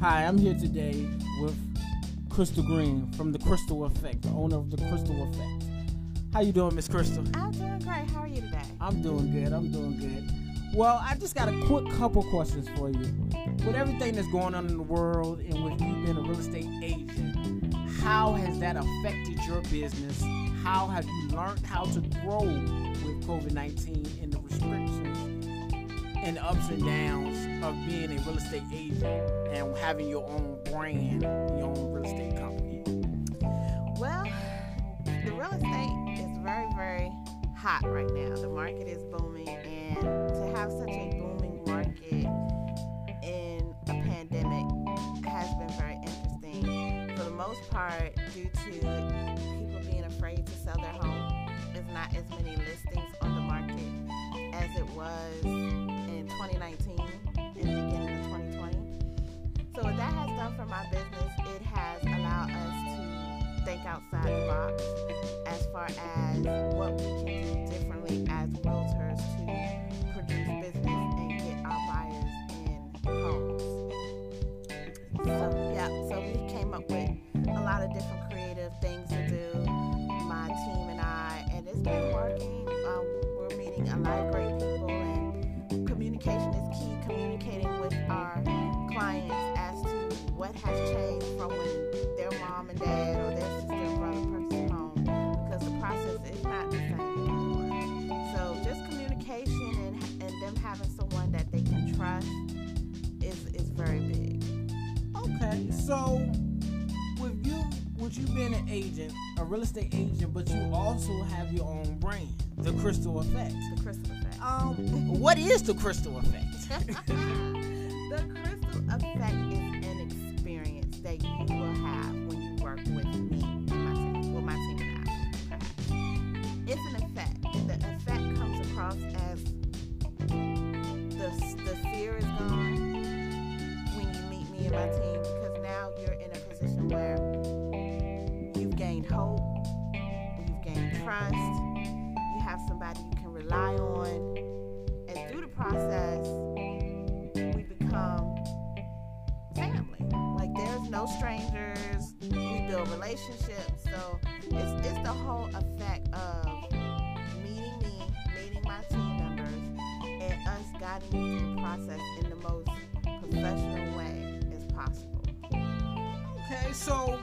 Hi, I'm here today with Crystal Green from the Crystal Affect, the owner of the Crystal Affect. How you doing, Miss Crystal? I'm doing great. How are you today? I'm doing good. I'm doing good. Well, I just got a quick couple questions for you. With everything that's going on in the world and with you being a real estate agent, how has that affected your business? How have you learned how to grow with COVID 19 and the restrictions and the ups and downs of being a real estate agent and having your own brand, your own real estate company? Well, the real estate is very, very hot right now. The market is booming, and to have such a booming market in a pandemic has been very interesting. For the most part, as far as what we can do differently as realtors to produce business and get our buyers in homes. So yeah, so we came up with a lot of different creative things to do, my team and I, and it's been working. Um, we're meeting a lot of great people, and communication is key. Communicating with our clients as to what has changed from when their mom and dad so with you, with you being an agent, a real estate agent, but you also have your own brand, the Crystal Affect. The crystal affect. Um, what is the Crystal Affect? the crystal affect is an experience that you will have when you work with me and my team. Well, my team and I. It's an effect. The effect comes across as the the fear is gone when you meet me and my team Relationships. So it's it's the whole effect of meeting me, meeting my team members, and us guiding you through the process in the most professional way as possible. Okay, so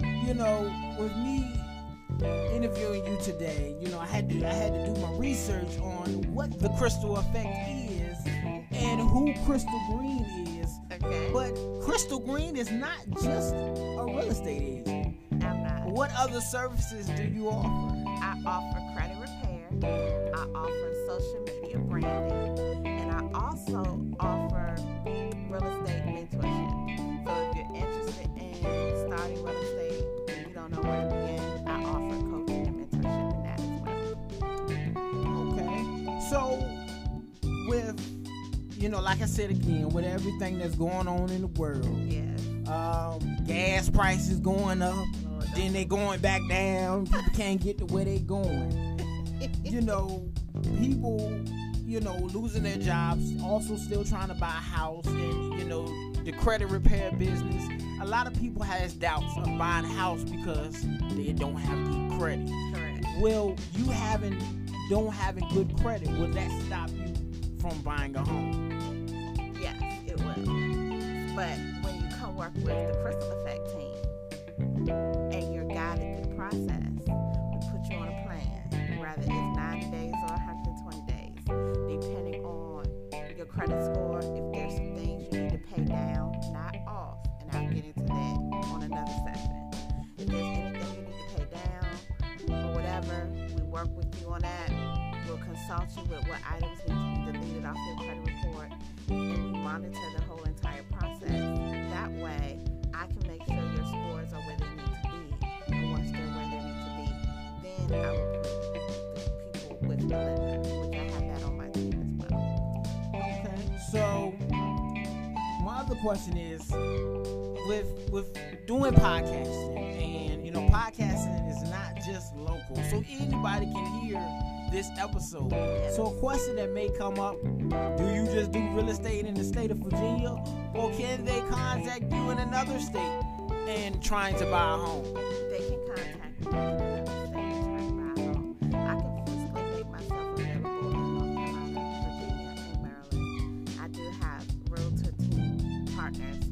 you know, with me interviewing you today, you know, I had to I had to do my research on what the Crystal Affect is and who Crystal Green is. Okay. But Crystal Green is not just a real estate agent. What other services do you offer? I offer credit repair. I offer social media branding, and I also offer real estate mentorship. So if you're interested in starting real estate and you don't know where to begin, I offer coaching and mentorship in that as well. Okay. So, with, you know, like I said again, with everything that's going on in the world, Yes. um, gas prices going up, then they going back down. People can't get to where they going. You know, people, you know, losing their jobs, also still trying to buy a house, and you know, the credit repair business. A lot of people has doubts of buying a house because they don't have good credit. Correct. Well, you having don't having good credit, will that stop you from buying a home? Yes, it will. But when you come work with the Crystal Affect team on that. We'll consult you with what items need to be deleted off your credit report and we monitor the whole entire process. That way, I can make sure your scores are where they need to be. And once they're where they need to be, then I will put the people with the lender, which I have that on my team as well. Okay. So my other question is with with doing podcasting know mm. podcasting is not just local. So mm. anybody can hear this episode. So, a question that may come up do you just do real estate in the state of Virginia, or can they contact you in another state and trying to buy a home? They can contact me in another state and to buy a home. I can physically make myself available in North Carolina, Virginia, and Maryland. I do have realtor team partners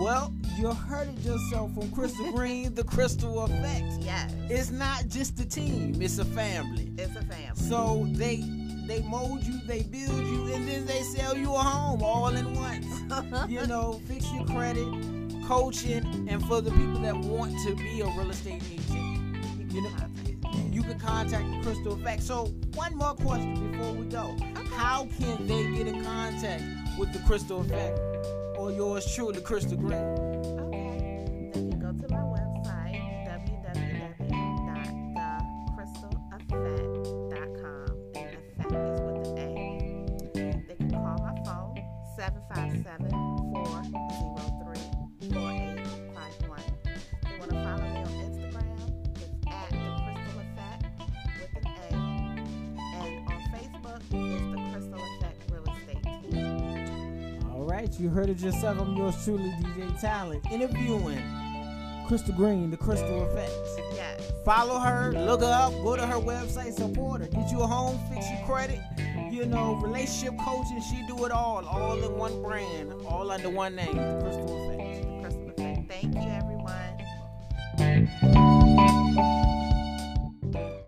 Well, you heard it yourself from Crystal Green, the Crystal Affect. Yes, It's not just a team; it's a family. it's a family. So they they mold you, they build you, and then they sell you a home all in once. you know, fix your credit, coaching, and for the people that want to be a real estate agent, you know, you can contact the Crystal Affect. So one more question before we go: How can they get in contact with the Crystal Affect or yours truly, Crystal Green? Okay. Go to my website. And is with an A. They can call my phone, 757 403 right, you heard it yourself. I'm yours truly, DJ Talent, interviewing Crystal Green, the Crystal Affect. Yes. Follow her, look her up, go to her website, support her. Get you a home, fix your credit, you know, relationship coaching. She do it all, all in one brand, all under one name, the Crystal Affect. The Crystal Affect. Thank you, everyone.